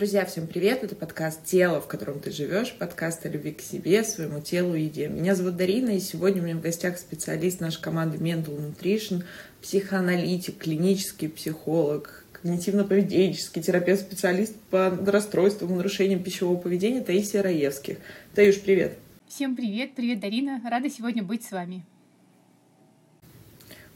Друзья, всем привет! Это подкаст «Тело, в котором ты живешь», подкаст о любви к себе, своему телу и еде. Меня зовут Дарина, и сегодня у меня в гостях специалист нашей команды Mental Nutrition, психоаналитик, клинический психолог, когнитивно-поведенческий терапевт, специалист по расстройствам и нарушениям пищевого поведения Таисия Раевских. Таюш, привет! Всем привет! Привет, Дарина! Рада сегодня быть с вами.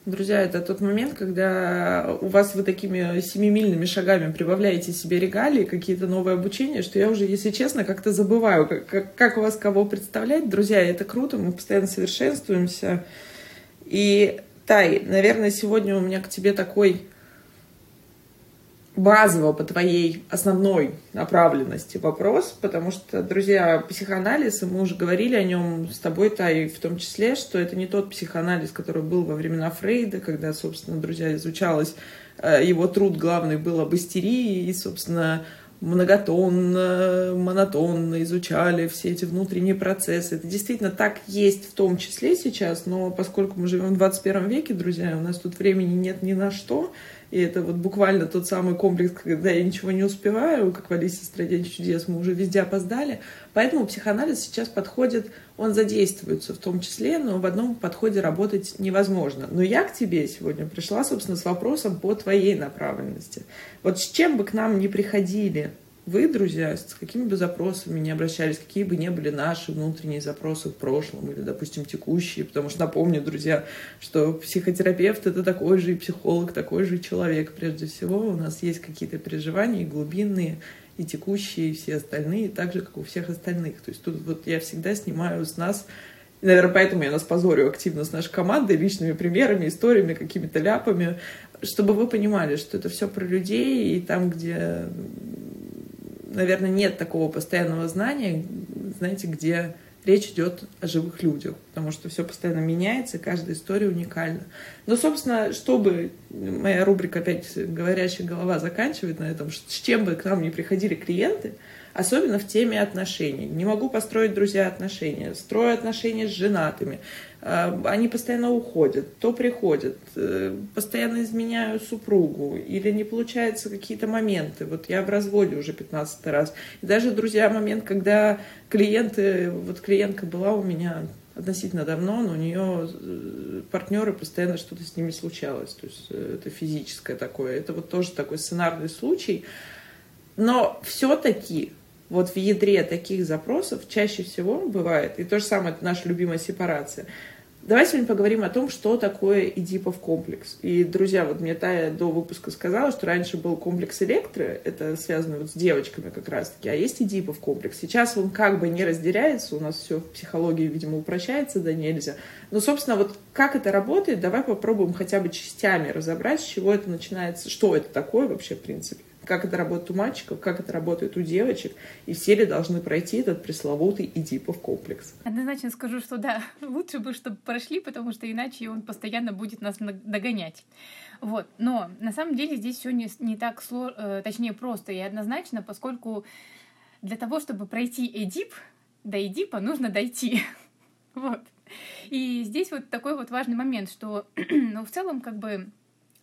Друзья, это тот момент, когда у вас вы такими семимильными шагами прибавляете себе регалии, какие-то новые обучения, что я уже, если честно, как-то забываю, как, как, как вас кого представлять. Друзья, это круто, мы постоянно совершенствуемся. И, Тай, наверное, сегодня у меня к тебе такой базово по твоей основной направленности вопрос, потому что, друзья, психоанализ, и мы уже говорили о нем с тобой, Тай, в том числе, что это не тот психоанализ, который был во времена Фрейда, когда, собственно, друзья, изучалось, э, его труд главный был об истерии, и, собственно, многотонно, монотонно изучали все эти внутренние процессы. Это действительно так есть в том числе сейчас, но поскольку мы живем в 21 веке, друзья, у нас тут времени нет ни на что, и это вот буквально тот самый комплекс, когда я ничего не успеваю, как в Алисе в «Стране чудес», мы уже везде опоздали. Поэтому психоанализ сейчас подходит, он задействуется в том числе, но в одном подходе работать невозможно. Но я к тебе сегодня пришла, собственно, с вопросом по твоей направленности. Вот с чем бы к нам ни приходили вы, друзья, с какими бы запросами не обращались, какие бы ни были наши внутренние запросы в прошлом или, допустим, текущие, потому что напомню, друзья, что психотерапевт — это такой же и психолог, такой же человек. Прежде всего, у нас есть какие-то переживания глубинные, и текущие, и все остальные, так же, как у всех остальных. То есть тут вот я всегда снимаю с нас Наверное, поэтому я нас позорю активно с нашей командой, личными примерами, историями, какими-то ляпами, чтобы вы понимали, что это все про людей, и там, где наверное, нет такого постоянного знания, знаете, где речь идет о живых людях, потому что все постоянно меняется, каждая история уникальна. Но, собственно, чтобы моя рубрика опять «Говорящая голова» заканчивает на этом, с чем бы к нам ни приходили клиенты – особенно в теме отношений. Не могу построить, друзья, отношения. Строю отношения с женатыми. А, они постоянно уходят, то приходят, э, постоянно изменяю супругу, или не получаются какие-то моменты. Вот я в разводе уже 15 раз. И даже, друзья, момент, когда клиенты, вот клиентка была у меня относительно давно, но у нее э, партнеры постоянно что-то с ними случалось. То есть э, это физическое такое. Это вот тоже такой сценарный случай. Но все-таки вот в ядре таких запросов чаще всего бывает, и то же самое, это наша любимая сепарация. Давай сегодня поговорим о том, что такое Эдипов комплекс. И, друзья, вот мне Тая до выпуска сказала, что раньше был комплекс Электро, это связано вот с девочками как раз-таки, а есть Эдипов комплекс. Сейчас он как бы не разделяется, у нас все в психологии, видимо, упрощается, да нельзя. Но, собственно, вот как это работает, давай попробуем хотя бы частями разобрать, с чего это начинается, что это такое вообще, в принципе как это работает у мальчиков, как это работает у девочек, и все ли должны пройти этот пресловутый Эдипов комплекс. Однозначно скажу, что да, лучше бы, чтобы прошли, потому что иначе он постоянно будет нас догонять. Вот. Но на самом деле здесь все не, не так сложно, э, точнее просто и однозначно, поскольку для того, чтобы пройти Эдип, до Эдипа нужно дойти. вот. И здесь вот такой вот важный момент, что ну, в целом как бы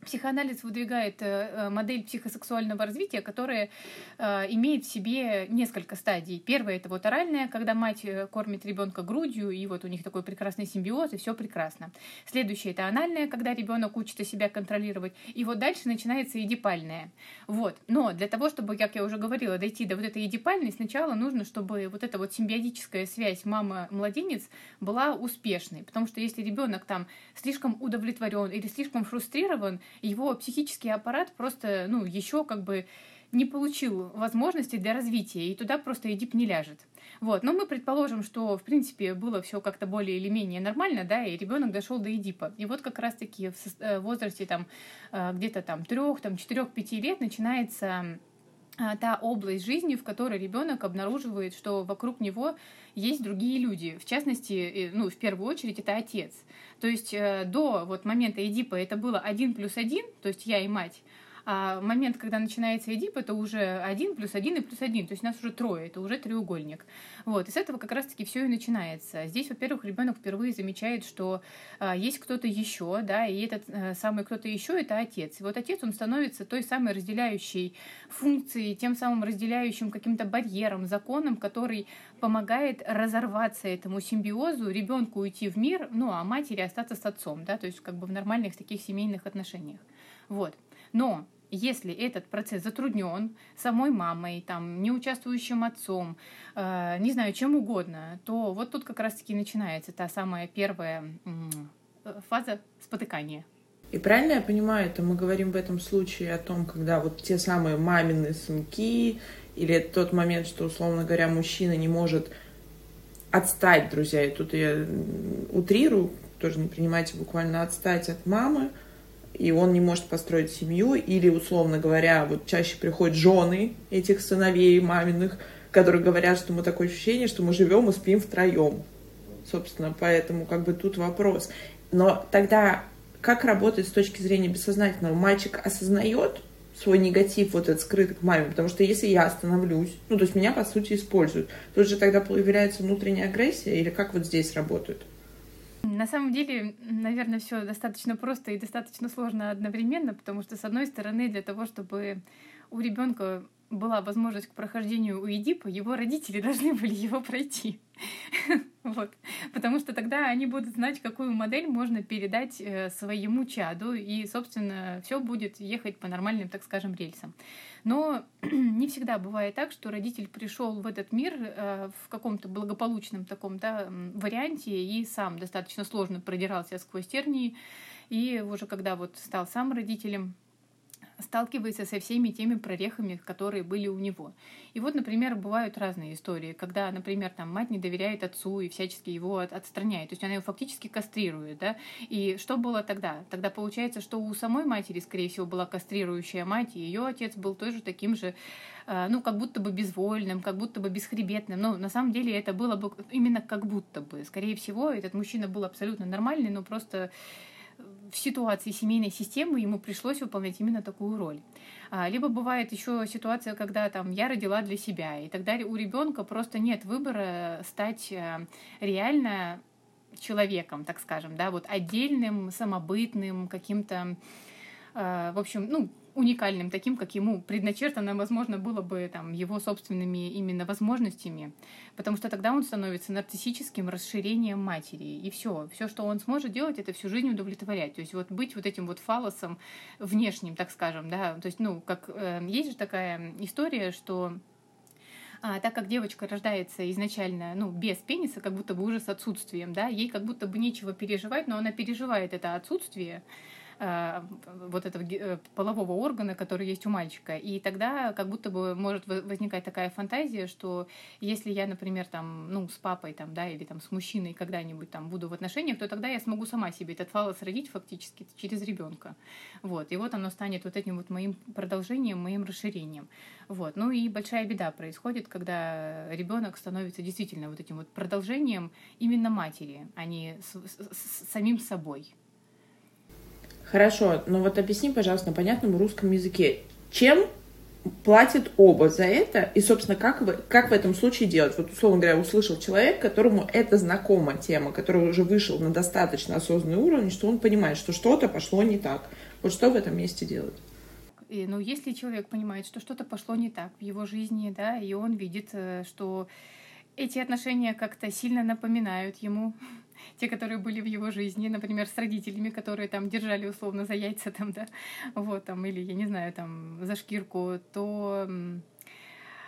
Психоанализ выдвигает э, э, модель психосексуального развития, которая э, имеет в себе несколько стадий. Первая это вот оральная, когда мать кормит ребенка грудью, и вот у них такой прекрасный симбиоз, и все прекрасно. Следующая это анальная, когда ребенок учится себя контролировать, и вот дальше начинается эдипальная. Вот. Но для того, чтобы, как я уже говорила, дойти до вот этой эдипальной, сначала нужно, чтобы вот эта вот симбиотическая связь мама-младенец была успешной, потому что если ребенок там слишком удовлетворен или слишком фрустрирован, его психический аппарат просто, ну, еще как бы не получил возможности для развития, и туда просто Эдип не ляжет. Вот. Но мы предположим, что, в принципе, было все как-то более или менее нормально, да, и ребенок дошел до Эдипа. И вот как раз-таки в э, возрасте там э, где-то там трех, там четырех-пяти лет начинается та область жизни, в которой ребенок обнаруживает, что вокруг него есть другие люди. В частности, ну, в первую очередь, это отец. То есть э, до вот момента Эдипа это было один плюс один, то есть я и мать, А момент, когда начинается Эдип, это уже один плюс один и плюс один. То есть у нас уже трое, это уже треугольник. Вот. И с этого как раз-таки все и начинается. Здесь, во-первых, ребенок впервые замечает, что а, есть кто-то еще, да, и этот а, самый кто-то еще это отец. И вот отец, он становится той самой разделяющей функцией, тем самым разделяющим каким-то барьером, законом, который помогает разорваться этому симбиозу, ребенку уйти в мир, ну, а матери остаться с отцом, да, то есть как бы в нормальных таких семейных отношениях. Вот. Но если этот процесс затруднен самой мамой, там, неучаствующим отцом, э, не знаю, чем угодно, то вот тут как раз-таки начинается та самая первая э, фаза спотыкания. И правильно я понимаю, это мы говорим в этом случае о том, когда вот те самые мамины сынки, или тот момент, что, условно говоря, мужчина не может отстать, друзья, и тут я утрирую, тоже не принимайте буквально отстать от мамы, и он не может построить семью, или, условно говоря, вот чаще приходят жены этих сыновей маминых, которые говорят, что мы такое ощущение, что мы живем и спим втроем. Собственно, поэтому как бы тут вопрос. Но тогда как работает с точки зрения бессознательного? Мальчик осознает свой негатив вот этот скрытый к маме, потому что если я остановлюсь, ну, то есть меня, по сути, используют, тут же тогда появляется внутренняя агрессия, или как вот здесь работает? На самом деле, наверное, все достаточно просто и достаточно сложно одновременно, потому что, с одной стороны, для того, чтобы у ребенка была возможность к прохождению у УИДИПа, его родители должны были его пройти. Вот. Потому что тогда они будут знать, какую модель можно передать э, своему чаду, и, собственно, все будет ехать по нормальным, так скажем, рельсам. Но не всегда бывает так, что родитель пришел в этот мир э, в каком-то благополучном таком да, варианте и сам достаточно сложно продирался сквозь тернии, и уже когда вот стал сам родителем, сталкивается со всеми теми прорехами, которые были у него. И вот, например, бывают разные истории, когда, например, там мать не доверяет отцу и всячески его от, отстраняет, то есть она его фактически кастрирует, да. И что было тогда? Тогда получается, что у самой матери, скорее всего, была кастрирующая мать, и ее отец был тоже таким же, э, ну, как будто бы безвольным, как будто бы бесхребетным. Но на самом деле это было бы именно как будто бы. Скорее всего, этот мужчина был абсолютно нормальный, но просто в ситуации семейной системы ему пришлось выполнять именно такую роль. А, либо бывает еще ситуация, когда там я родила для себя, и тогда у ребенка просто нет выбора стать э, реально человеком, так скажем, да, вот отдельным, самобытным, каким-то, э, в общем, ну, уникальным, таким, как ему предначертано, возможно, было бы там, его собственными именно возможностями, потому что тогда он становится нарциссическим расширением матери, и все. Все, что он сможет делать, это всю жизнь удовлетворять. То есть вот быть вот этим вот фалосом внешним, так скажем, да, то есть, ну, как э, есть же такая история, что а, так как девочка рождается изначально, ну, без пениса, как будто бы уже с отсутствием, да, ей как будто бы нечего переживать, но она переживает это отсутствие, вот этого э, полового органа, который есть у мальчика. И тогда как будто бы может возникать такая фантазия, что если я, например, там, ну, с папой там, да, или там с мужчиной когда-нибудь там буду в отношениях, то тогда я смогу сама себе этот фалос родить фактически через ребенка. Вот. И вот оно станет вот этим вот моим продолжением, моим расширением. Вот. Ну и большая беда происходит, когда ребенок становится действительно вот этим вот продолжением именно матери, а не с, с, с самим собой. Хорошо, но вот объясни, пожалуйста, на понятном русском языке, чем платят оба за это, и, собственно, как, вы, как в этом случае делать? Вот, условно говоря, услышал человек, которому это знакома тема, который уже вышел на достаточно осознанный уровень, что он понимает, что что-то пошло не так. Вот что в этом месте делать? И, ну, если человек понимает, что что-то пошло не так в его жизни, да, и он видит, э, что эти отношения как-то сильно напоминают ему те, которые были в его жизни, например, с родителями, которые там держали условно за яйца там, да, вот там, или, я не знаю, там, за шкирку, то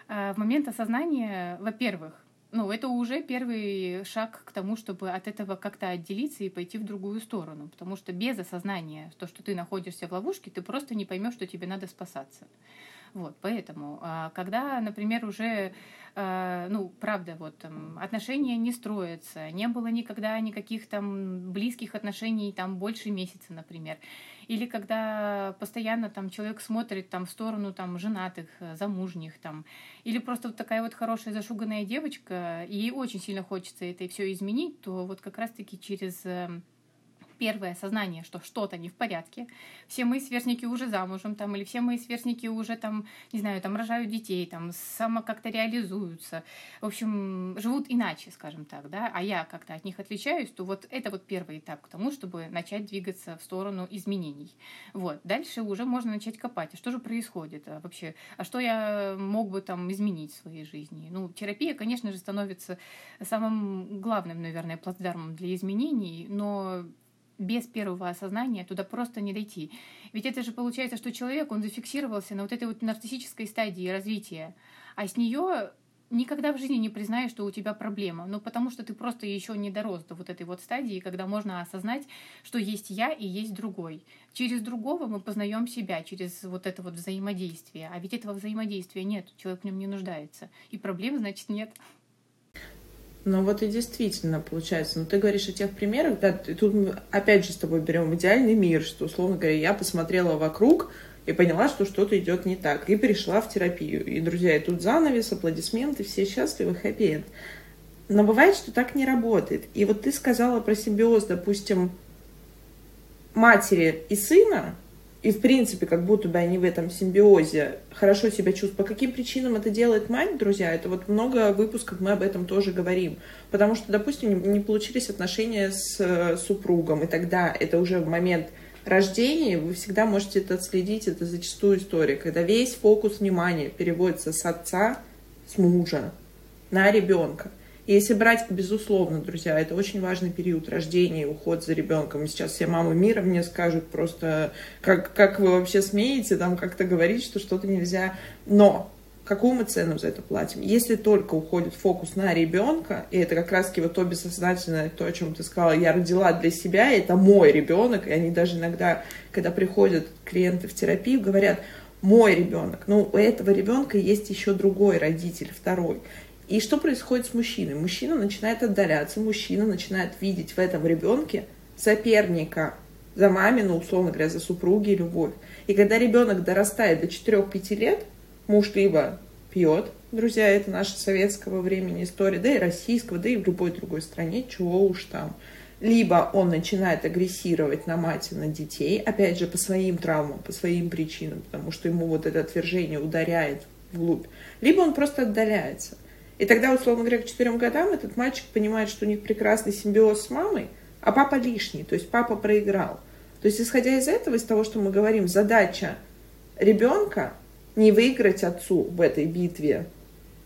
а, в момент осознания, во-первых, ну, это уже первый шаг к тому, чтобы от этого как-то отделиться и пойти в другую сторону. Потому что без осознания, то, что ты находишься в ловушке, ты просто не поймешь, что тебе надо спасаться. Вот, поэтому, а, когда, например, уже, а, ну, правда, вот там, отношения не строятся, не было никогда никаких там близких отношений там больше месяца, например, или когда постоянно там человек смотрит там в сторону там женатых, замужних там, или просто вот такая вот хорошая зашуганная девочка, и ей очень сильно хочется это все изменить, то вот как раз-таки через эм, первое осознание, что что-то не в порядке. Все мои сверстники уже замужем, там, или все мои сверстники уже там, не знаю, там рожают детей, там, само как-то реализуются. В общем, живут иначе, скажем так, да, а я как-то от них отличаюсь, то вот это вот первый этап к тому, чтобы начать двигаться в сторону изменений. Вот. Дальше уже можно начать копать. А что же происходит а вообще? А что я мог бы там изменить в своей жизни? Ну, терапия, конечно же, становится самым главным, наверное, плацдармом для изменений, но без первого осознания туда просто не дойти. Ведь это же получается, что человек, он зафиксировался на вот этой вот нарциссической стадии развития, а с нее никогда в жизни не признаешь, что у тебя проблема. Ну, потому что ты просто еще не дорос до вот этой вот стадии, когда можно осознать, что есть я и есть другой. Через другого мы познаем себя, через вот это вот взаимодействие. А ведь этого взаимодействия нет, человек в нем не нуждается. И проблем, значит, нет. Ну вот и действительно получается. Ну, ты говоришь о тех примерах, да, тут мы опять же с тобой берем идеальный мир, что, условно говоря, я посмотрела вокруг и поняла, что что-то идет не так, и перешла в терапию. И, друзья, и тут занавес, аплодисменты, все счастливы, хэппи-энд. Но бывает, что так не работает. И вот ты сказала про симбиоз, допустим, матери и сына, и, в принципе, как будто бы они в этом симбиозе хорошо себя чувствуют. По каким причинам это делает мать, друзья? Это вот много выпусков мы об этом тоже говорим. Потому что, допустим, не, получились отношения с э, супругом, и тогда это уже в момент рождения, вы всегда можете это отследить, это зачастую история, когда весь фокус внимания переводится с отца, с мужа на ребенка. Если брать, безусловно, друзья, это очень важный период рождения и уход за ребенком. Сейчас все мамы мира мне скажут просто, как, как вы вообще смеете там как-то говорить, что что-то нельзя. Но какую мы цену за это платим? Если только уходит фокус на ребенка, и это как раз-таки вот то бессознательное, то, о чем ты сказала, я родила для себя, и это мой ребенок, и они даже иногда, когда приходят клиенты в терапию, говорят, мой ребенок. Ну, у этого ребенка есть еще другой родитель, второй. И что происходит с мужчиной? Мужчина начинает отдаляться, мужчина начинает видеть в этом ребенке соперника за мамину, условно говоря, за супруги любовь. И когда ребенок дорастает до 4-5 лет, муж либо пьет, друзья, это наша советского времени история, да и российского, да и в любой другой стране, чего уж там. Либо он начинает агрессировать на мать и на детей, опять же, по своим травмам, по своим причинам, потому что ему вот это отвержение ударяет вглубь. Либо он просто отдаляется. И тогда, условно говоря, к четырем годам этот мальчик понимает, что у них прекрасный симбиоз с мамой, а папа лишний, то есть папа проиграл. То есть, исходя из этого, из того, что мы говорим, задача ребенка не выиграть отцу в этой битве,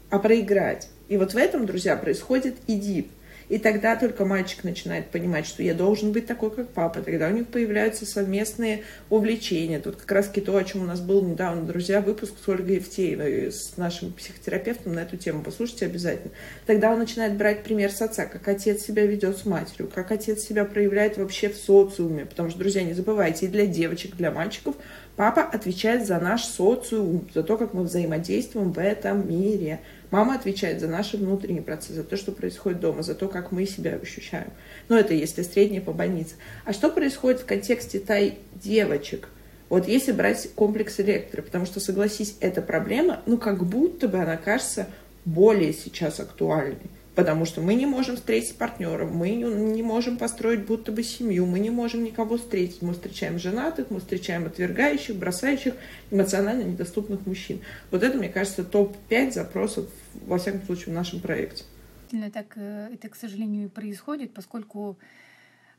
а проиграть. И вот в этом, друзья, происходит идип. И тогда только мальчик начинает понимать, что я должен быть такой, как папа. Тогда у них появляются совместные увлечения. Тут как раз то, о чем у нас был недавно, друзья, выпуск с Ольгой Евтеевой, с нашим психотерапевтом на эту тему. Послушайте обязательно. Тогда он начинает брать пример с отца, как отец себя ведет с матерью, как отец себя проявляет вообще в социуме. Потому что, друзья, не забывайте, и для девочек, и для мальчиков Папа отвечает за наш социум, за то, как мы взаимодействуем в этом мире. Мама отвечает за наши внутренние процессы, за то, что происходит дома, за то, как мы себя ощущаем. Но это если среднее по больнице. А что происходит в контексте тай девочек? Вот если брать комплекс электро, потому что, согласись, эта проблема, ну, как будто бы она кажется более сейчас актуальной потому что мы не можем встретить партнера, мы не можем построить будто бы семью, мы не можем никого встретить. Мы встречаем женатых, мы встречаем отвергающих, бросающих, эмоционально недоступных мужчин. Вот это, мне кажется, топ-5 запросов, во всяком случае, в нашем проекте. Так э, это, к сожалению, и происходит, поскольку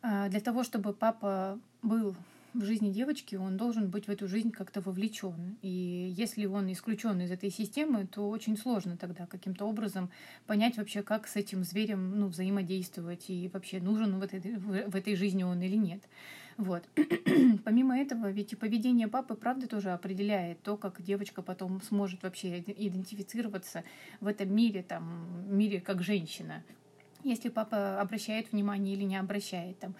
э, для того, чтобы папа был в жизни девочки, он должен быть в эту жизнь как-то вовлечен. И если он исключен из этой системы, то очень сложно тогда каким-то образом понять вообще, как с этим зверем ну, взаимодействовать и вообще нужен в этой, в этой жизни он или нет. Вот. Помимо этого, ведь и поведение папы, правда, тоже определяет то, как девочка потом сможет вообще идентифицироваться в этом мире, там, мире как женщина. Если папа обращает внимание или не обращает, там,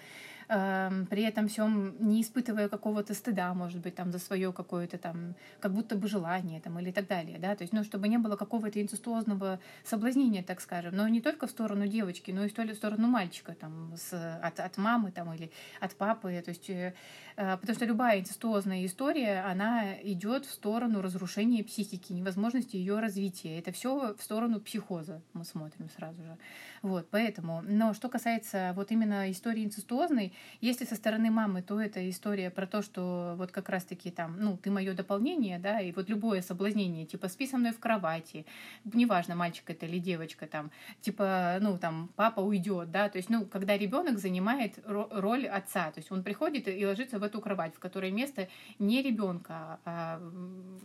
Эм, при этом всем не испытывая какого-то стыда, может быть, там за свое какое-то там, как будто бы желание там или так далее, да, то есть, ну, чтобы не было какого-то инцестуозного соблазнения, так скажем, но не только в сторону девочки, но и в сторону мальчика, там, с, от, от мамы там или от папы, то есть, э, э, потому что любая инцестуозная история, она идет в сторону разрушения психики, невозможности ее развития, это все в сторону психоза мы смотрим сразу же, вот, поэтому, но что касается вот именно истории инцестуозной, Если со стороны мамы, то это история про то, что вот как раз-таки там, ну, ты мое дополнение, да, и вот любое соблазнение, типа, спи со мной в кровати, неважно, мальчик это или девочка, там, типа, ну, там, папа уйдет, да, то есть, ну, когда ребенок занимает роль отца, то есть он приходит и ложится в эту кровать, в которой место не ребенка, а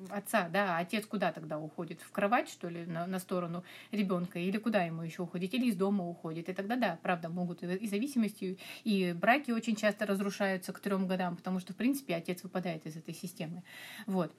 отца, да, а отец куда тогда уходит? В кровать, что ли, на, на сторону ребенка, или куда ему еще уходить, или из дома уходит, и тогда, да, правда, могут и зависимости, и браки очень часто разрушаются к трем годам, потому что, в принципе, отец выпадает из этой системы. Вот.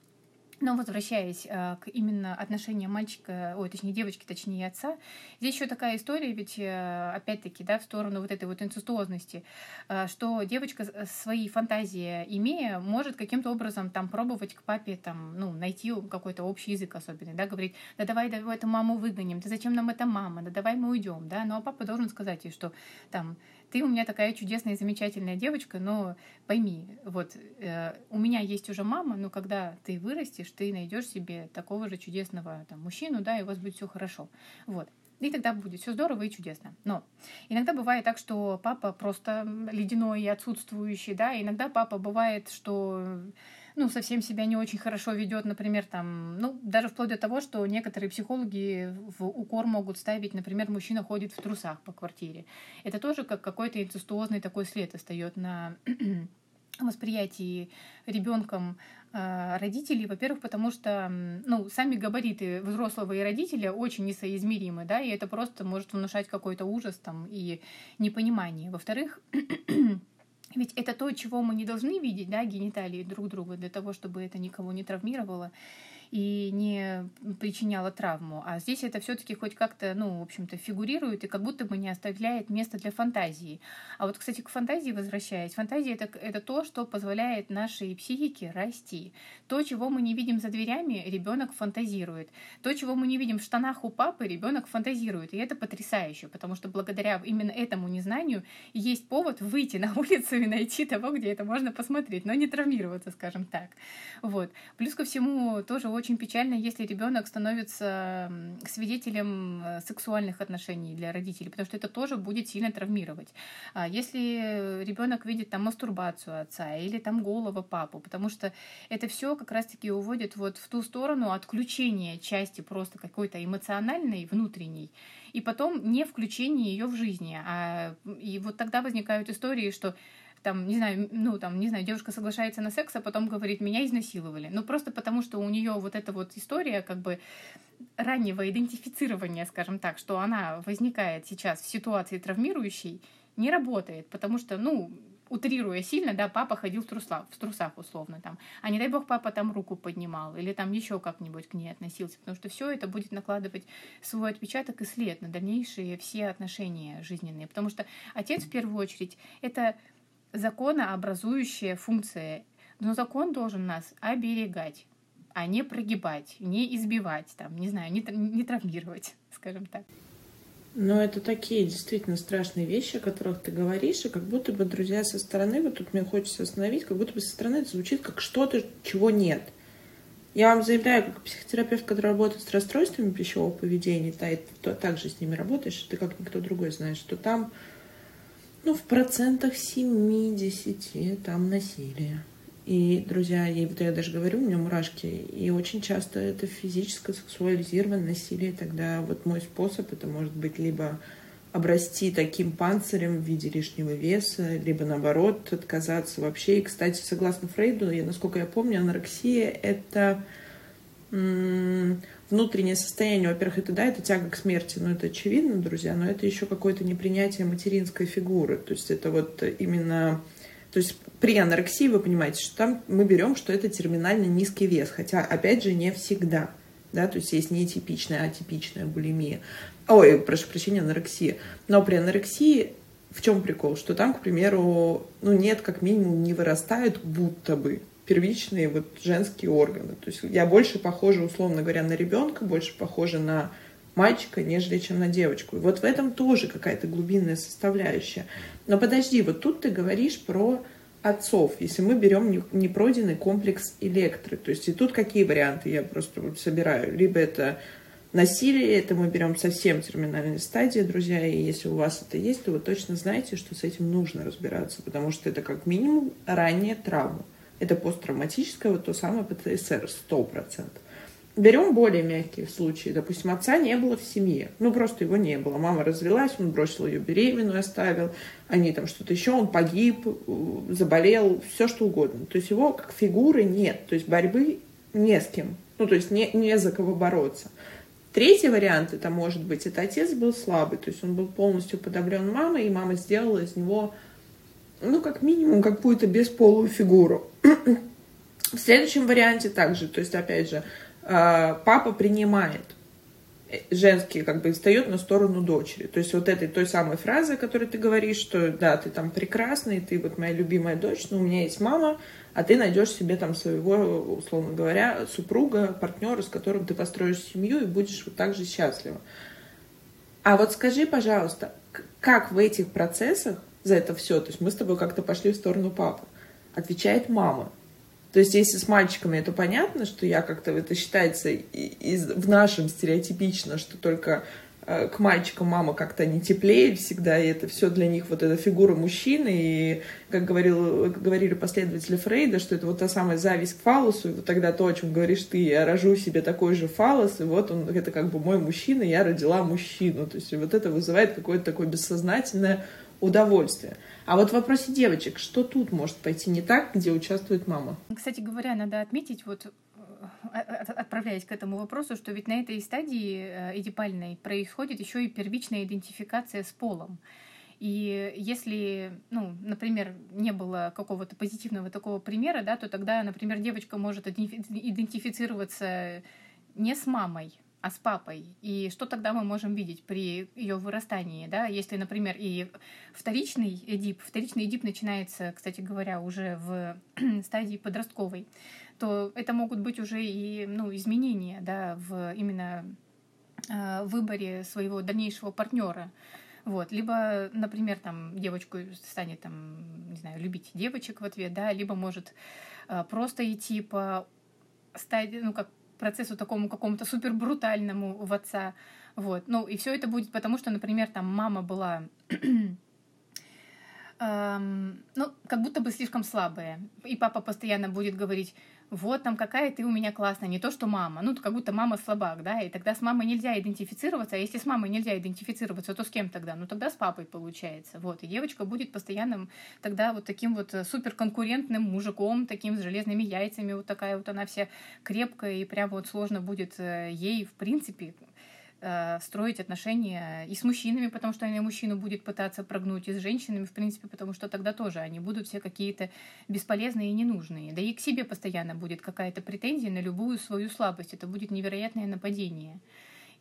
Но возвращаясь э, к именно отношениям мальчика, ой, точнее девочки, точнее отца, здесь еще такая история, ведь э, опять-таки, да, в сторону вот этой вот инцестуозности, э, что девочка свои фантазии имея, может каким-то образом там пробовать к папе там, ну, найти какой-то общий язык особенный, да, говорить, да давай, давай эту маму выгоним, да зачем нам эта мама, да давай мы уйдем, да, ну а папа должен сказать ей, что там ты у меня такая чудесная и замечательная девочка, но пойми, вот э, у меня есть уже мама, но когда ты вырастешь, ты найдешь себе такого же чудесного там, мужчину, да, и у вас будет все хорошо. Вот. И тогда будет все здорово и чудесно. Но иногда бывает так, что папа просто ледяной и отсутствующий, да, иногда папа бывает, что ну, совсем себя не очень хорошо ведет, например, там, ну, даже вплоть до того, что некоторые психологи в укор могут ставить, например, мужчина ходит в трусах по квартире. Это тоже как какой-то инцестуозный такой след остает на восприятии ребенком э, родителей, во-первых, потому что, ну, сами габариты взрослого и родителя очень несоизмеримы, да, и это просто может внушать какой-то ужас там и непонимание. Во-вторых, Ведь это то, чего мы не должны видеть, да, гениталии друг друга, для того, чтобы это никого не травмировало и не причиняла травму. А здесь это все-таки хоть как-то, ну, в общем-то, фигурирует и как будто бы не оставляет места для фантазии. А вот, кстати, к фантазии возвращаясь, фантазия это, это то, что позволяет нашей психике расти. То, чего мы не видим за дверями, ребенок фантазирует. То, чего мы не видим в штанах у папы, ребенок фантазирует. И это потрясающе, потому что благодаря именно этому незнанию есть повод выйти на улицу и найти того, где это можно посмотреть, но не травмироваться, скажем так. Вот. Плюс ко всему тоже очень печально, если ребенок становится свидетелем э, сексуальных отношений для родителей, потому что это тоже будет сильно травмировать. А если ребенок видит там мастурбацию отца или там голова папу, потому что это все как раз-таки уводит вот в ту сторону отключения части просто какой-то эмоциональной, внутренней, и потом не включение ее в жизни. А, и вот тогда возникают истории, что там, не знаю, ну, там, не знаю, девушка соглашается на секс, а потом говорит, меня изнасиловали. Ну, просто потому, что у нее вот эта вот история, как бы, раннего идентифицирования, скажем так, что она возникает сейчас в ситуации травмирующей, не работает, потому что, ну, утрируя сильно, да, папа ходил в трусах, в трусах условно там, а не дай бог папа там руку поднимал или там еще как-нибудь к ней относился, потому что все это будет накладывать свой отпечаток и след на дальнейшие все отношения жизненные, потому что отец в первую очередь это законообразующая функция. Но закон должен нас оберегать, а не прогибать, не избивать, там, не знаю, не, не травмировать, скажем так. Но это такие действительно страшные вещи, о которых ты говоришь, и как будто бы, друзья, со стороны, вот тут мне хочется остановить, как будто бы со стороны это звучит как что-то, чего нет. Я вам заявляю, как психотерапевт, который работает с расстройствами пищевого поведения, ты также с ними работаешь, ты как никто другой знаешь, что там ну, в процентах 70 там насилие. И, друзья, я, вот я даже говорю, у меня мурашки, и очень часто это физическое, сексуализированное насилие. Тогда вот мой способ, это может быть либо обрасти таким панцирем в виде лишнего веса, либо наоборот отказаться вообще. И, кстати, согласно Фрейду, я, насколько я помню, анорексия — это внутреннее состояние, во-первых, это да, это тяга к смерти, но это очевидно, друзья, но это еще какое-то непринятие материнской фигуры. То есть это вот именно... То есть при анорексии вы понимаете, что там мы берем, что это терминально низкий вес, хотя, опять же, не всегда. Да, то есть есть нетипичная, атипичная булимия. Ой, прошу прощения, анорексия. Но при анорексии в чем прикол? Что там, к примеру, ну нет, как минимум, не вырастают будто бы первичные вот женские органы. То есть я больше похожа, условно говоря, на ребенка, больше похожа на мальчика, нежели чем на девочку. И вот в этом тоже какая-то глубинная составляющая. Но подожди, вот тут ты говоришь про отцов, если мы берем непройденный комплекс электры. То есть и тут какие варианты я просто вот собираю? Либо это Насилие это мы берем совсем терминальной стадии, друзья, и если у вас это есть, то вы точно знаете, что с этим нужно разбираться, потому что это как минимум ранняя травма. Это посттравматическое, вот то самое ПТСР, 100%. Берем более мягкие случаи. Допустим, отца не было в семье. Ну, просто его не было. Мама развелась, он бросил ее беременную, оставил. Они там что-то еще, он погиб, заболел, все что угодно. То есть его как фигуры нет. То есть борьбы не с кем. Ну, то есть не, не за кого бороться. Третий вариант это может быть, это отец был слабый, то есть он был полностью подавлен мамой, и мама сделала из него, ну, как минимум, какую-то бесполую фигуру. В следующем варианте также, то есть, опять же, а, папа принимает э, женский как бы встает на сторону дочери. То есть вот этой той самой фразы, о которой ты говоришь, что да, ты там прекрасный, ты вот моя любимая дочь, но у меня есть мама, а ты найдешь себе там своего, условно говоря, супруга, партнера, с которым ты построишь семью и будешь вот так же счастлива. А вот скажи, пожалуйста, как в этих процессах за это все, то есть мы с тобой как-то пошли в сторону папы, отвечает мама. То есть, если с мальчиками это понятно, что я как-то это считается из, в нашем стереотипично, что только э, к мальчикам мама как-то не теплее всегда, и это все для них вот эта фигура мужчины, и как говорил, говорили последователи Фрейда, что это вот та самая зависть к фалосу, и вот тогда то, о чем говоришь ты, я рожу себе такой же фалос, и вот он, это как бы мой мужчина, я родила мужчину, то есть вот это вызывает какое-то такое бессознательное удовольствие. А вот в вопросе девочек, что тут может пойти не так, где участвует мама? Кстати говоря, надо отметить, вот э, отправляясь к этому вопросу, что ведь на этой стадии э, эдипальной происходит еще и первичная идентификация с полом. И если, ну, например, не было какого-то позитивного такого примера, да, то тогда, например, девочка может идентифицироваться не с мамой, а с папой. И что тогда мы можем видеть при ее вырастании, да, если, например, и вторичный эдип, вторичный эдип начинается, кстати говоря, уже в стадии подростковой, то это могут быть уже и ну, изменения, да, в именно э, выборе своего дальнейшего партнера. Вот. Либо, например, там девочку станет там, не знаю, любить девочек в ответ, да, либо может э, просто идти по стадии, ну, как процессу такому какому-то супер брутальному в отца. Вот. Ну, и все это будет потому, что, например, там мама была эм, ну, как будто бы слишком слабая. И папа постоянно будет говорить, вот там какая ты у меня классная, не то что мама. Ну, как будто мама слабак, да, и тогда с мамой нельзя идентифицироваться, а если с мамой нельзя идентифицироваться, то с кем тогда? Ну, тогда с папой получается. Вот, и девочка будет постоянным тогда вот таким вот суперконкурентным мужиком, таким с железными яйцами, вот такая вот она вся крепкая, и прям вот сложно будет э, ей, в принципе, Э, строить отношения и с мужчинами, потому что они мужчину будет пытаться прогнуть, и с женщинами, в принципе, потому что тогда тоже они будут все какие-то бесполезные и ненужные. Да и к себе постоянно будет какая-то претензия на любую свою слабость. Это будет невероятное нападение.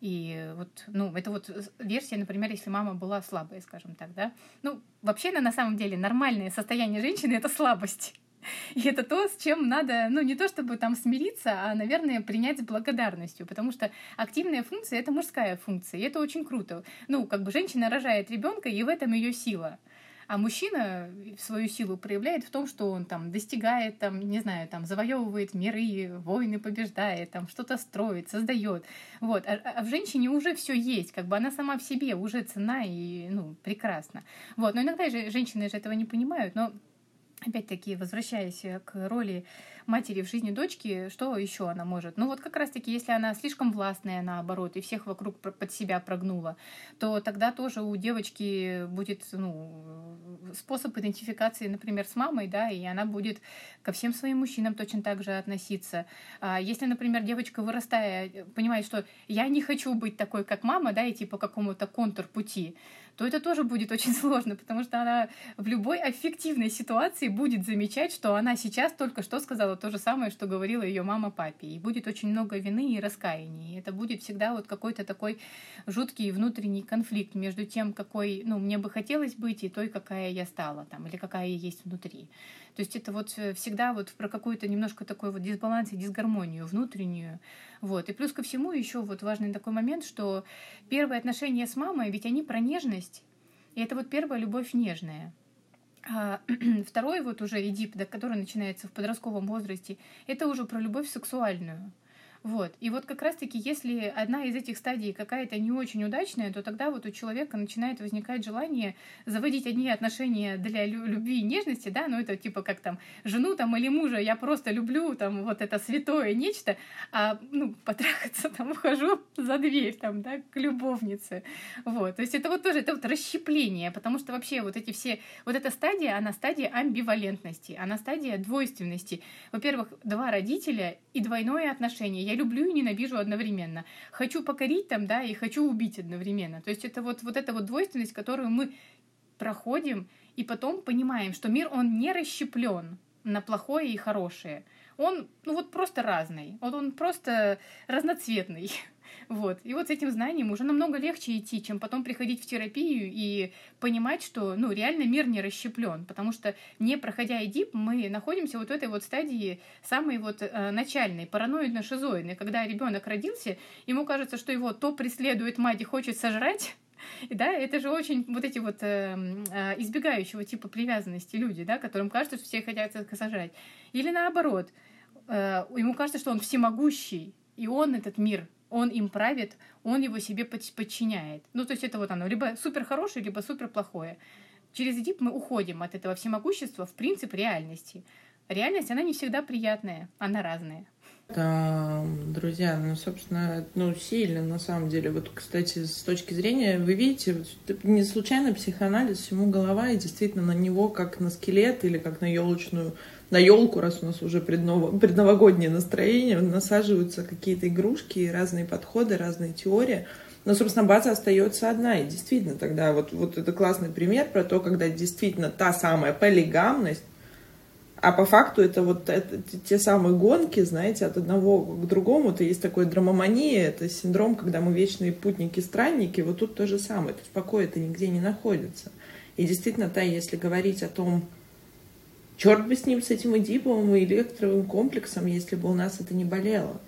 И вот, ну, это вот версия, например, если мама была слабая, скажем так, да. Ну, вообще, на самом деле, нормальное состояние женщины — это слабость. И это то, с чем надо, ну, не то чтобы там смириться, а, наверное, принять с благодарностью, потому что активная функция — это мужская функция, и это очень круто. Ну, как бы женщина рожает ребенка, и в этом ее сила. А мужчина свою силу проявляет в том, что он там достигает, там, не знаю, там, завоевывает миры, войны побеждает, там, что-то строит, создает. Вот. А, а в женщине уже все есть, как бы она сама в себе уже цена и, ну, прекрасна. Вот. Но иногда же женщины же этого не понимают, но опять-таки, возвращаясь к роли матери в жизни дочки, что еще она может? Ну вот как раз-таки, если она слишком властная, наоборот, и всех вокруг под себя прогнула, то тогда тоже у девочки будет ну, способ идентификации, например, с мамой, да, и она будет ко всем своим мужчинам точно так же относиться. А если, например, девочка, вырастая, понимает, что я не хочу быть такой, как мама, да, идти по какому-то контур пути, то это тоже будет очень сложно, потому что она в любой аффективной ситуации будет замечать, что она сейчас только что сказала то же самое, что говорила ее мама папе. И будет очень много вины и раскаяния. И это будет всегда вот какой-то такой жуткий внутренний конфликт между тем, какой, ну, мне бы хотелось быть, и той, какая я стала там, или какая я есть внутри. То есть это вот э, всегда вот про какую-то немножко такой вот дисбаланс и дисгармонию внутреннюю. Вот. И плюс ко всему еще вот важный такой момент, что первые отношения с мамой, ведь они про нежность. И это вот первая любовь нежная. А второй вот уже Эдип, который начинается в подростковом возрасте, это уже про любовь сексуальную. Вот. И вот как раз-таки, если одна из этих стадий какая-то не очень удачная, то тогда вот у человека начинает возникать желание заводить одни отношения для любви и нежности, да, ну это типа как там жену там или мужа я просто люблю, там вот это святое нечто, а ну потрахаться там ухожу за дверь там, да, к любовнице. Вот. То есть это вот тоже это вот расщепление, потому что вообще вот эти все, вот эта стадия, она стадия амбивалентности, она стадия двойственности. Во-первых, два родителя и двойное отношение. Я люблю и ненавижу одновременно. Хочу покорить там, да, и хочу убить одновременно. То есть это вот, вот эта вот двойственность, которую мы проходим, и потом понимаем, что мир, он не расщеплен на плохое и хорошее. Он, ну вот просто разный. Вот он просто разноцветный. Вот. И вот с этим знанием уже намного легче идти, чем потом приходить в терапию и понимать, что ну, реально мир не расщеплен. Потому что не проходя ЭДИП, мы находимся вот в этой вот стадии самой вот э, начальной, параноидно-шизоидной, когда ребенок родился, ему кажется, что его то преследует мать и хочет сожрать, да, это же очень вот эти вот э, э, избегающего типа привязанности люди, да, которым кажется, что все хотят сожрать. Или наоборот, э, ему кажется, что он всемогущий, и он этот мир он им правит, он его себе подчиняет. Ну, то есть это вот оно, либо супер хорошее, либо супер плохое. Через Эдип мы уходим от этого всемогущества в принцип реальности. Реальность, она не всегда приятная, она разная. Да, друзья, ну, собственно, ну, сильно, на самом деле. Вот, кстати, с точки зрения, вы видите, не случайно психоанализ, всему голова, и действительно на него, как на скелет или как на елочную на елку, раз у нас уже предново, предновогоднее настроение, насаживаются какие-то игрушки, разные подходы, разные теории. Но, собственно, база остается одна. И действительно, тогда вот, вот это классный пример про то, когда действительно та самая полигамность, а по факту это вот это, те самые гонки, знаете, от одного к другому. Это есть такой драмомания, это синдром, когда мы вечные путники-странники. Вот тут то же самое. То есть покой это нигде не находится. И действительно, та, если говорить о том, Черт бы с ним, с этим эдиповым и электровым комплексом, если бы у нас это не болело.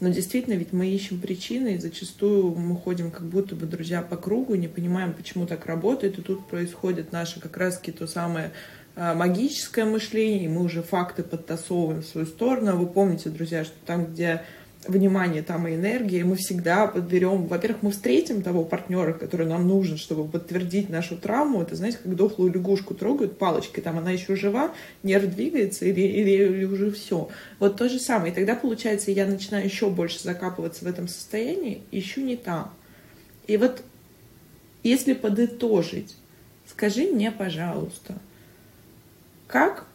Но действительно, ведь мы ищем причины, и зачастую мы ходим как будто бы друзья по кругу, не понимаем, почему так работает, и тут происходит наше как раз-таки то самое а, магическое мышление, и мы уже факты подтасовываем в свою сторону. Вы помните, друзья, что там, где внимание, там и энергия, и мы всегда подберем, во-первых, мы встретим того партнера, который нам нужен, чтобы подтвердить нашу травму, это, знаете, как дохлую лягушку трогают палочкой, там она еще жива, нерв двигается или, или, или уже все. Вот то же самое. И тогда, получается, я начинаю еще больше закапываться в этом состоянии, ищу не там. И вот если подытожить, скажи мне, пожалуйста, как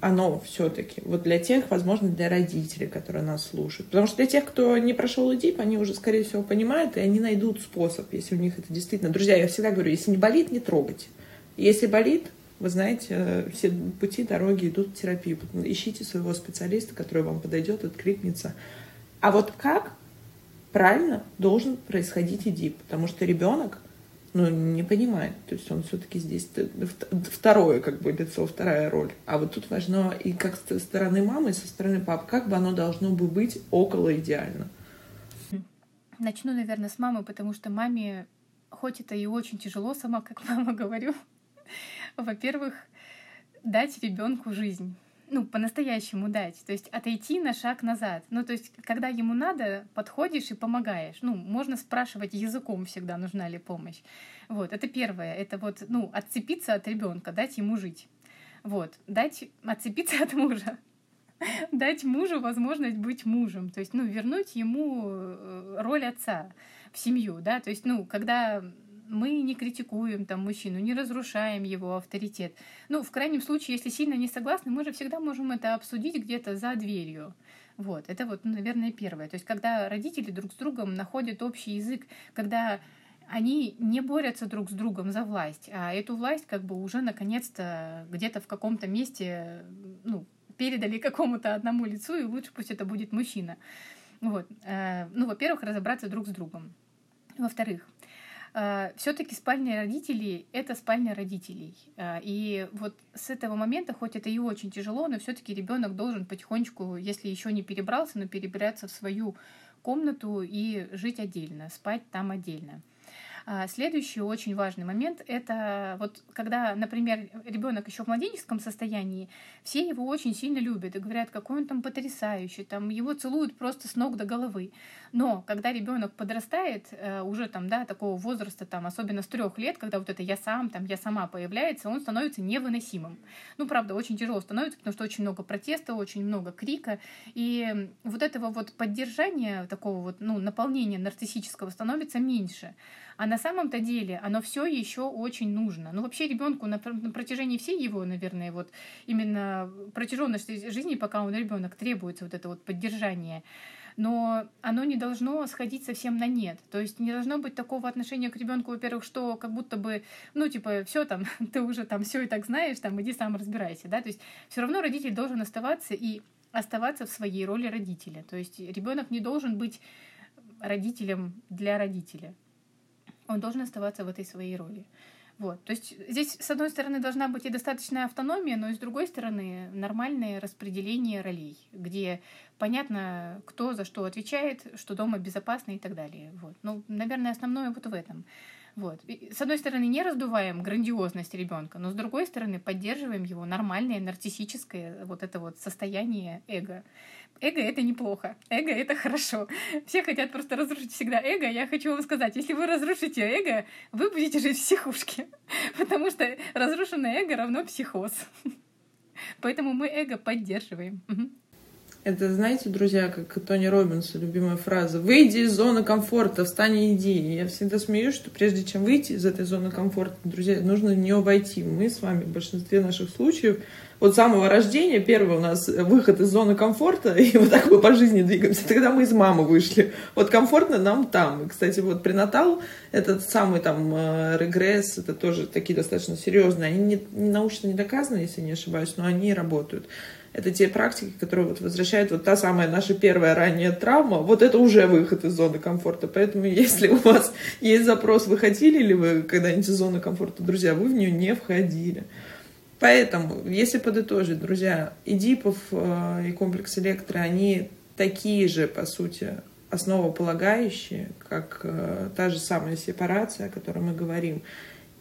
оно все-таки вот для тех, возможно, для родителей, которые нас слушают. Потому что для тех, кто не прошел ИДИП, они уже, скорее всего, понимают, и они найдут способ, если у них это действительно... Друзья, я всегда говорю, если не болит, не трогайте. Если болит, вы знаете, все пути, дороги идут в терапию. Ищите своего специалиста, который вам подойдет, откликнется. А вот как правильно должен происходить ИДИП? Потому что ребенок ну, не понимает. То есть он все-таки здесь второе, как бы, лицо, вторая роль. А вот тут важно и как со стороны мамы, и со стороны папы, как бы оно должно бы быть около идеально. Начну, наверное, с мамы, потому что маме, хоть это и очень тяжело, сама как мама говорю, во-первых, дать ребенку жизнь ну, по-настоящему дать. То есть отойти на шаг назад. Ну, то есть, когда ему надо, подходишь и помогаешь. Ну, можно спрашивать языком всегда, нужна ли помощь. Вот, это первое. Это вот, ну, отцепиться от ребенка, дать ему жить. Вот, дать, отцепиться от мужа. Дать мужу возможность быть мужем. То есть, ну, вернуть ему э, роль отца в семью, да. То есть, ну, когда мы не критикуем там мужчину, не разрушаем его авторитет. Ну, в крайнем случае, если сильно не согласны, мы же всегда можем это обсудить где-то за дверью. Вот, это вот, ну, наверное, первое. То есть, когда родители друг с другом находят общий язык, когда они не борются друг с другом за власть, а эту власть как бы уже наконец-то где-то в каком-то месте ну, передали какому-то одному лицу, и лучше пусть это будет мужчина. Вот. Э, ну, во-первых, разобраться друг с другом. Во-вторых, все-таки спальня родителей — это спальня родителей. А, и вот с этого момента, хоть это и очень тяжело, но все-таки ребенок должен потихонечку, если еще не перебрался, но перебираться в свою комнату и жить отдельно, спать там отдельно. А следующий очень важный момент — это вот когда, например, ребенок еще в младенческом состоянии, все его очень сильно любят и говорят, какой он там потрясающий, там его целуют просто с ног до головы. Но когда ребенок подрастает, э, уже там, да, такого возраста, там, особенно с трех лет, когда вот это я сам, там, я сама появляется, он становится невыносимым. Ну, правда, очень тяжело становится, потому что очень много протеста, очень много крика. И вот этого вот поддержания, такого вот, ну, наполнения нарциссического становится меньше. А на самом-то деле оно все еще очень нужно. Ну, вообще ребенку на, на протяжении всей его, наверное, вот именно протяженности жизни, пока он ребенок, требуется вот это вот поддержание но оно не должно сходить совсем на нет. То есть не должно быть такого отношения к ребенку, во-первых, что как будто бы, ну, типа, все там, ты уже там все и так знаешь, там, иди сам разбирайся, да, то есть все равно родитель должен оставаться и оставаться в своей роли родителя. То есть ребенок не должен быть родителем для родителя. Он должен оставаться в этой своей роли. Вот. То есть здесь, с одной стороны, должна быть и достаточная автономия, но и с другой стороны, нормальное распределение ролей, где понятно, кто за что отвечает, что дома безопасно и так далее. Вот. Ну, наверное, основное вот в этом. Вот. И, с одной стороны, не раздуваем грандиозность ребенка, но с другой стороны, поддерживаем его нормальное нарциссическое вот это вот состояние эго. Эго — это неплохо, эго — это хорошо. Все хотят просто разрушить всегда эго. Я хочу вам сказать, если вы разрушите эго, вы будете жить в психушке, потому что разрушенное эго равно психоз. Поэтому мы эго поддерживаем. Это, знаете, друзья, как Тони Робинса, любимая фраза. Выйди из зоны комфорта, встань и иди. И я всегда смеюсь, что прежде чем выйти из этой зоны комфорта, друзья, нужно в нее войти. Мы с вами в большинстве наших случаев вот с самого рождения первый у нас выход из зоны комфорта, и вот так мы по жизни двигаемся. Тогда мы из мамы вышли. Вот комфортно нам там. И, кстати, вот пренатал, этот самый там э, регресс, это тоже такие достаточно серьезные. Они не, не научно не доказаны, если не ошибаюсь, но они работают это те практики, которые вот возвращают вот та самая наша первая ранняя травма, вот это уже выход из зоны комфорта. Поэтому если у вас есть запрос, выходили ли вы когда-нибудь из зоны комфорта, друзья, вы в нее не входили. Поэтому, если подытожить, друзья, Эдипов э, и комплекс Электро, они такие же, по сути, основополагающие, как э, та же самая сепарация, о которой мы говорим.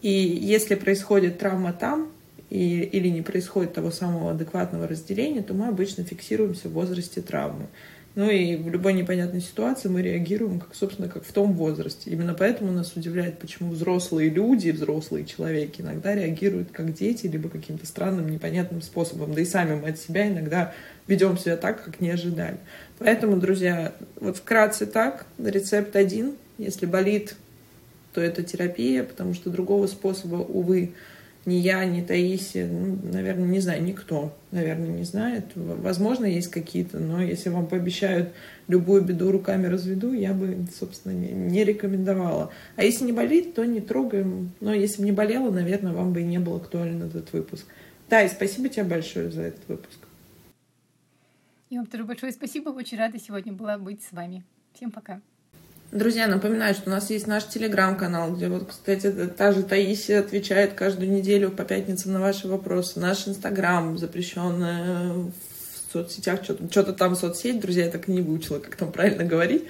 И если происходит травма там, и, или не происходит того самого адекватного разделения, то мы обычно фиксируемся в возрасте травмы. Ну и в любой непонятной ситуации мы реагируем, как, собственно, как в том возрасте. Именно поэтому нас удивляет, почему взрослые люди, взрослые человеки иногда реагируют как дети, либо каким-то странным, непонятным способом. Да и сами мы от себя иногда ведем себя так, как не ожидали. Поэтому, друзья, вот вкратце так, рецепт один. Если болит, то это терапия, потому что другого способа, увы, ни я, ни Таисия, ну, наверное, не знаю, никто, наверное, не знает. Возможно, есть какие-то, но если вам пообещают любую беду руками разведу, я бы, собственно, не, не рекомендовала. А если не болит, то не трогаем. Но если бы не болело, наверное, вам бы и не был актуален этот выпуск. Да, и спасибо тебе большое за этот выпуск. И вам тоже большое спасибо. Очень рада сегодня была быть с вами. Всем пока. Друзья, напоминаю, что у нас есть наш телеграм-канал, где вот, кстати, та же Таисия отвечает каждую неделю по пятницам на ваши вопросы. Наш инстаграм, запрещенный в соцсетях, что-то, что-то там соцсеть, друзья, я так не выучила, как там правильно говорить.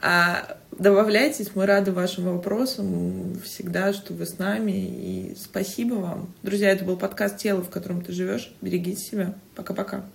А добавляйтесь, мы рады вашим вопросам всегда, что вы с нами, и спасибо вам. Друзья, это был подкаст «Тело, в котором ты живешь». Берегите себя. Пока-пока.